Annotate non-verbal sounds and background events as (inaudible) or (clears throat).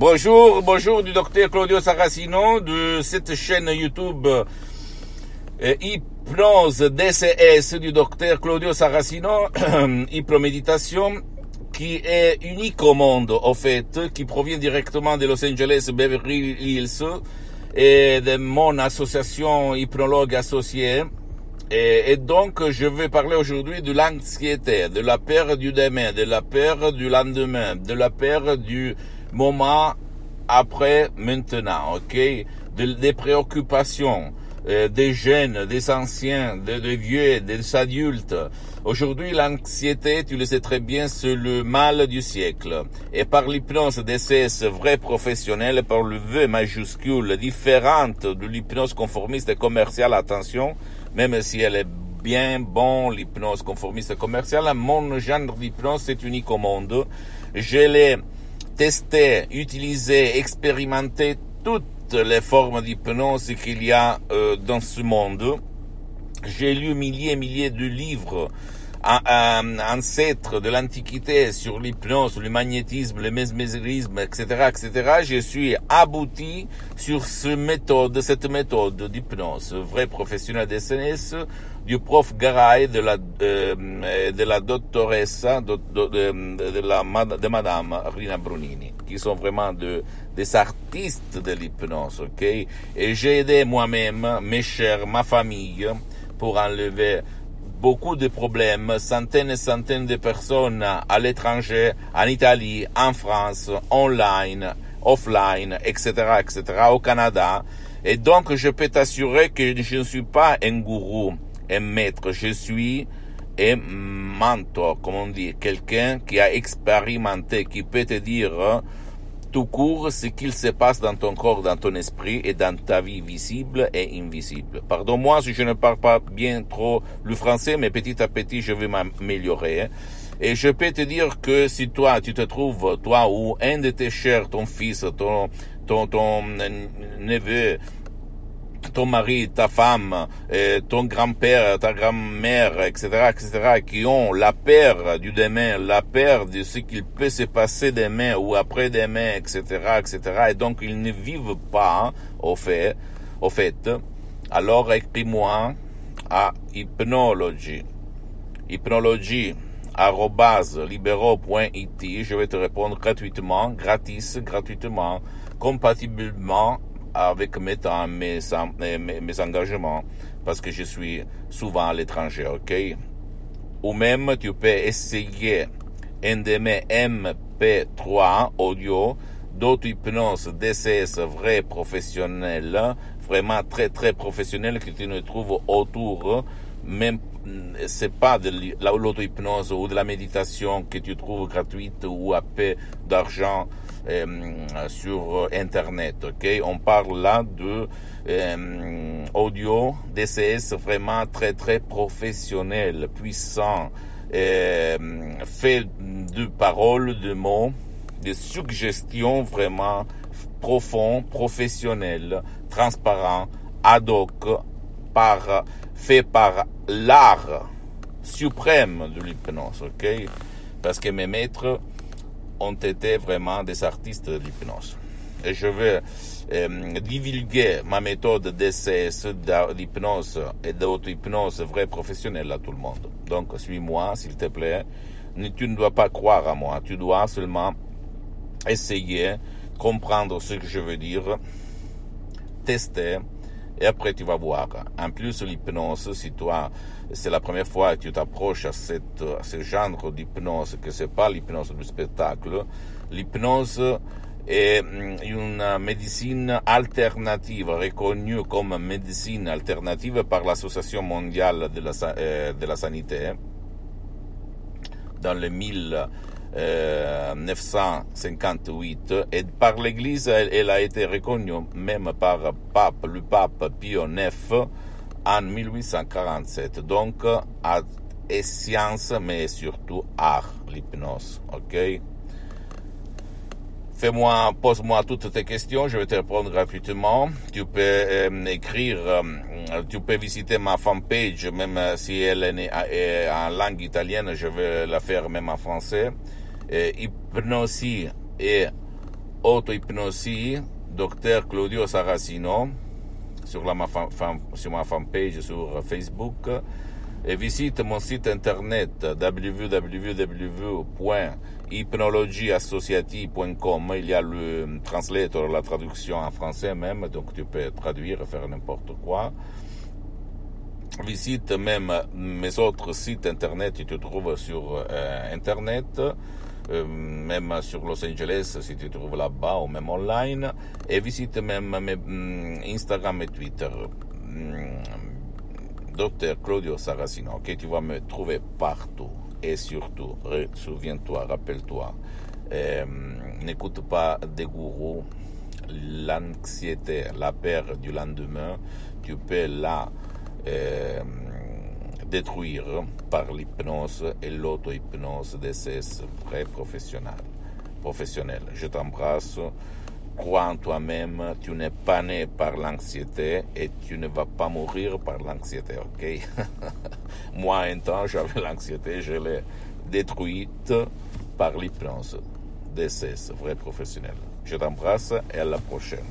Bonjour, bonjour du docteur Claudio Saracino de cette chaîne YouTube euh, Hypnose DCS du docteur Claudio Saracino, (clears throat) Hypnoméditation, qui est unique au monde, au fait, qui provient directement de Los Angeles Beverly Hills et de mon association hypnologue associée. Et, donc, je vais parler aujourd'hui de l'anxiété, de la peur du demain, de la peur du lendemain, de la peur du moment après maintenant, ok? De, des préoccupations, euh, des jeunes, des anciens, des, des vieux, des adultes. Aujourd'hui, l'anxiété, tu le sais très bien, c'est le mal du siècle. Et par l'hypnose DCS vrai professionnel, par le V majuscule, différente de l'hypnose conformiste commerciale, attention, même si elle est bien bon, l'hypnose conformiste commerciale, mon genre d'hypnose, c'est unique au monde. Je l'ai testé, utilisé, expérimenté toutes les formes d'hypnose qu'il y a euh, dans ce monde. J'ai lu milliers et milliers de livres ancêtres de l'Antiquité sur l'hypnose, le magnétisme, le mesmérisme, etc., etc., je suis abouti sur ce méthode, cette méthode d'hypnose, vrai professionnel de SNS, du prof Garay, de la, euh, de la doctoressa, de, de, madame Rina Brunini, qui sont vraiment de, des artistes de l'hypnose, ok? Et j'ai aidé moi-même, mes chers, ma famille, pour enlever beaucoup de problèmes, centaines et centaines de personnes à l'étranger, en Italie, en France, online, offline, etc., etc., au Canada. Et donc, je peux t'assurer que je ne suis pas un gourou, un maître, je suis un mentor, comme on dit, quelqu'un qui a expérimenté, qui peut te dire tout court ce qu'il se passe dans ton corps, dans ton esprit et dans ta vie visible et invisible. Pardon-moi si je ne parle pas bien trop le français, mais petit à petit je vais m'améliorer. Hein. Et je peux te dire que si toi, tu te trouves, toi ou un de tes chers, ton fils, ton, ton, ton neveu, ton mari, ta femme, ton grand-père, ta grand-mère, etc., etc., qui ont la peur du demain, la peur de ce qu'il peut se passer demain ou après-demain, etc., etc., et donc ils ne vivent pas au fait, au fait, alors écris-moi à hypnologie, hypnologie, libero.it, je vais te répondre gratuitement, gratis, gratuitement, compatiblement avec mes temps, mes, mes, engagements, parce que je suis souvent à l'étranger, ok? Ou même, tu peux essayer un de mes MP3 audio d'auto-hypnose DCS vrai professionnel, vraiment très très professionnel que tu ne trouves autour, même c'est pas de l'auto-hypnose ou de la méditation que tu trouves gratuite ou à peu d'argent euh, sur Internet. Ok, on parle là de euh, audio DCS vraiment très très professionnel, puissant, euh, fait de paroles, de mots, de suggestions vraiment profond, professionnel, transparent, ad hoc, par, fait par l'art suprême de l'hypnose, ok? Parce que mes maîtres ont été vraiment des artistes de l'hypnose. Et je veux euh, divulguer ma méthode d'essai d'hypnose et d'auto-hypnose vraie professionnelle à tout le monde. Donc, suis-moi, s'il te plaît. Tu ne dois pas croire à moi. Tu dois seulement essayer, comprendre ce que je veux dire, tester, et après tu vas voir. En plus, l'hypnose, si toi, c'est la première fois que tu t'approches à, cette, à ce genre d'hypnose, que c'est pas l'hypnose du spectacle, l'hypnose est mm, une médecine alternative, reconnue comme médecine alternative par l'Association mondiale de la, euh, de la santé dans le 1000 958 euh, et par l'Église, elle, a été reconnue même par pape, le pape Pio IX en 1847. Donc, à, science, mais surtout art, l'hypnose. Ok? Fais-moi, pose-moi toutes tes questions, je vais te répondre gratuitement. Tu peux euh, écrire, euh, tu peux visiter ma fanpage, même si elle est en langue italienne, je vais la faire même en français. Eh, hypnosie et auto-hypnosie, docteur Claudio Saracino, sur, ma, sur ma fanpage sur Facebook. Et visite mon site internet www.hypnologieassociative.com. Il y a le translator, la traduction en français même, donc tu peux traduire, faire n'importe quoi. Visite même mes autres sites internet, tu te trouves sur euh, internet. Euh, même sur Los Angeles si tu trouves là-bas ou même online, et visite même mm, Instagram et Twitter. Mm, Docteur Claudio Saracino, ok, tu vas me trouver partout. Et surtout, souviens-toi, rappelle-toi, euh, n'écoute pas des gourous, l'anxiété, la peur du lendemain, tu peux la euh, détruire par l'hypnose et l'auto-hypnose de ces vrais professionnels. Je t'embrasse. Crois en toi-même, tu n'es pas né par l'anxiété et tu ne vas pas mourir par l'anxiété, ok? (laughs) Moi, un temps, j'avais l'anxiété, je l'ai détruite par l'hypnose de ces vrais professionnels. Je t'embrasse et à la prochaine.